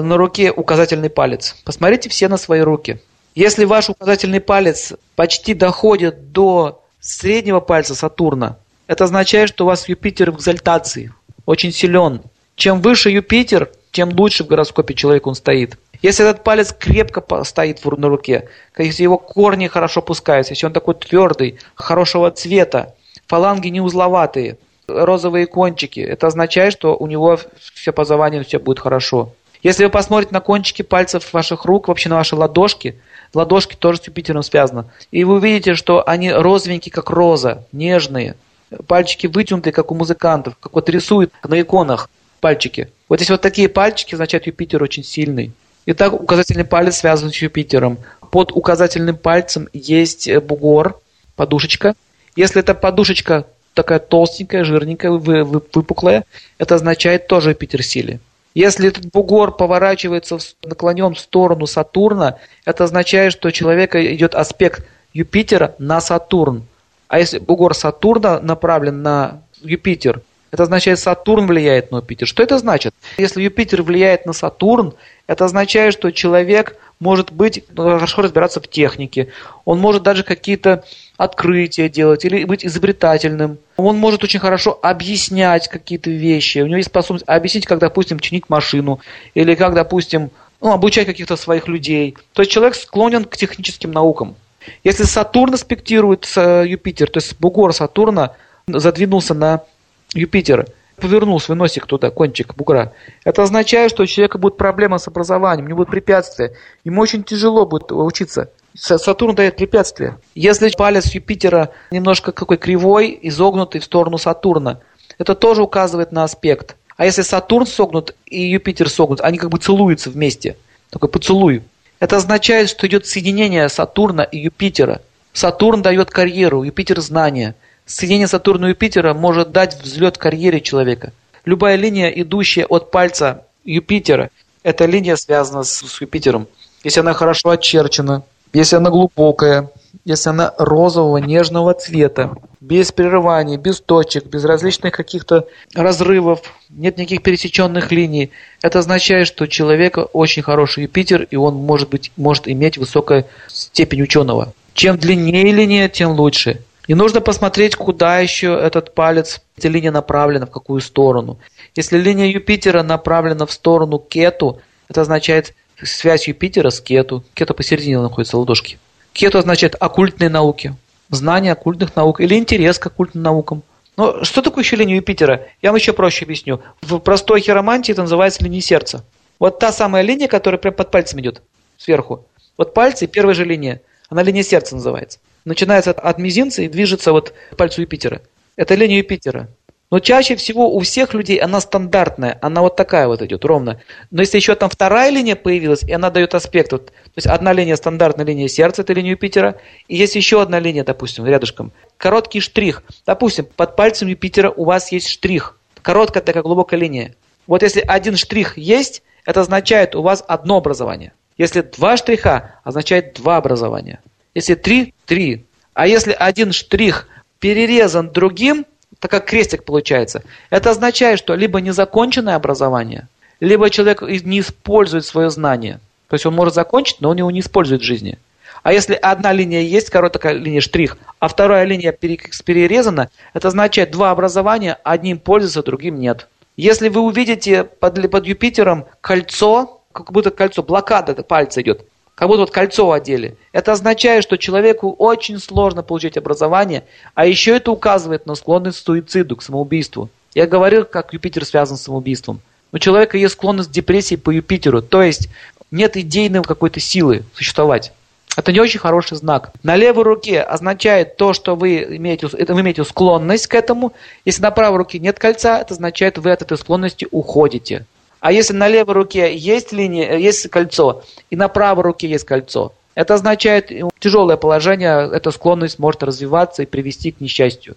на руке указательный палец. Посмотрите все на свои руки. Если ваш указательный палец почти доходит до среднего пальца Сатурна, это означает, что у вас Юпитер в экзальтации, очень силен. Чем выше Юпитер, тем лучше в гороскопе человека он стоит. Если этот палец крепко стоит на руке, если его корни хорошо пускаются, если он такой твердый, хорошего цвета, фаланги не узловатые, розовые кончики, это означает, что у него все по заванию все будет хорошо. Если вы посмотрите на кончики пальцев ваших рук, вообще на ваши ладошки, ладошки тоже с Юпитером связаны, и вы увидите, что они розовенькие, как роза, нежные, пальчики вытянутые, как у музыкантов, как вот рисуют на иконах пальчики. Вот если вот такие пальчики, означает Юпитер очень сильный. Итак, указательный палец связан с Юпитером. Под указательным пальцем есть э, бугор, подушечка. Если эта подушечка такая толстенькая, жирненькая, выпуклая, это означает тоже Юпитер силе. Если этот бугор поворачивается наклонен в сторону Сатурна, это означает, что у человека идет аспект Юпитера на Сатурн. А если бугор Сатурна направлен на Юпитер, это означает, Сатурн влияет на Юпитер. Что это значит? Если Юпитер влияет на Сатурн, это означает, что человек может быть ну, хорошо разбираться в технике, он может даже какие-то открытия делать или быть изобретательным. Он может очень хорошо объяснять какие-то вещи. У него есть способность объяснить, как, допустим, чинить машину или как, допустим, ну, обучать каких-то своих людей. То есть человек склонен к техническим наукам. Если Сатурн аспектирует э, Юпитер, то есть бугор Сатурна задвинулся на Юпитер, повернул свой носик туда, кончик бугра, это означает, что у человека будет проблема с образованием, у него будут препятствия. Ему очень тяжело будет учиться. Сатурн дает препятствия. Если палец Юпитера немножко какой кривой, изогнутый в сторону Сатурна, это тоже указывает на аспект. А если Сатурн согнут и Юпитер согнут, они как бы целуются вместе. Такой поцелуй. Это означает, что идет соединение Сатурна и Юпитера. Сатурн дает карьеру, Юпитер – знания. Соединение Сатурна и Юпитера может дать взлет карьере человека. Любая линия, идущая от пальца Юпитера, эта линия связана с, с Юпитером. Если она хорошо очерчена, если она глубокая, если она розового, нежного цвета, без прерываний, без точек, без различных каких-то разрывов, нет никаких пересеченных линий, это означает, что у человека очень хороший Юпитер, и он может, быть, может иметь высокую степень ученого. Чем длиннее линия, тем лучше. И нужно посмотреть, куда еще этот палец, эта линия направлена, в какую сторону. Если линия Юпитера направлена в сторону Кету, это означает связь Юпитера с Кету. Кета посередине находится ладошки. Кету означает оккультные науки, знание оккультных наук или интерес к оккультным наукам. Но что такое еще линия Юпитера? Я вам еще проще объясню. В простой хиромантии это называется линия сердца. Вот та самая линия, которая прямо под пальцем идет, сверху. Вот пальцы, первая же линия, она линия сердца называется. Начинается от мизинца и движется вот к пальцу Юпитера. Это линия Юпитера. Но чаще всего у всех людей она стандартная, она вот такая вот идет, ровно. Но если еще там вторая линия появилась, и она дает аспект, вот, то есть одна линия стандартная линия сердца, это линия Юпитера, и есть еще одна линия, допустим, рядышком. Короткий штрих. Допустим, под пальцем Юпитера у вас есть штрих. Короткая такая глубокая линия. Вот если один штрих есть, это означает у вас одно образование. Если два штриха, означает два образования. Если три, три. А если один штрих перерезан другим, так как крестик получается. Это означает, что либо незаконченное образование, либо человек не использует свое знание. То есть он может закончить, но он его не использует в жизни. А если одна линия есть, короткая линия штрих, а вторая линия перерезана, это означает два образования, одним пользуется, другим нет. Если вы увидите под, под Юпитером кольцо, как будто кольцо, блокада пальца идет, как будто вот кольцо одели. Это означает, что человеку очень сложно получить образование, а еще это указывает на склонность к суициду, к самоубийству. Я говорил, как Юпитер связан с самоубийством. У человека есть склонность к депрессии по Юпитеру, то есть нет идейной какой-то силы существовать. Это не очень хороший знак. На левой руке означает то, что вы имеете, вы имеете склонность к этому. Если на правой руке нет кольца, это означает, вы от этой склонности уходите. А если на левой руке есть линия, есть кольцо, и на правой руке есть кольцо, это означает тяжелое положение, эта склонность может развиваться и привести к несчастью.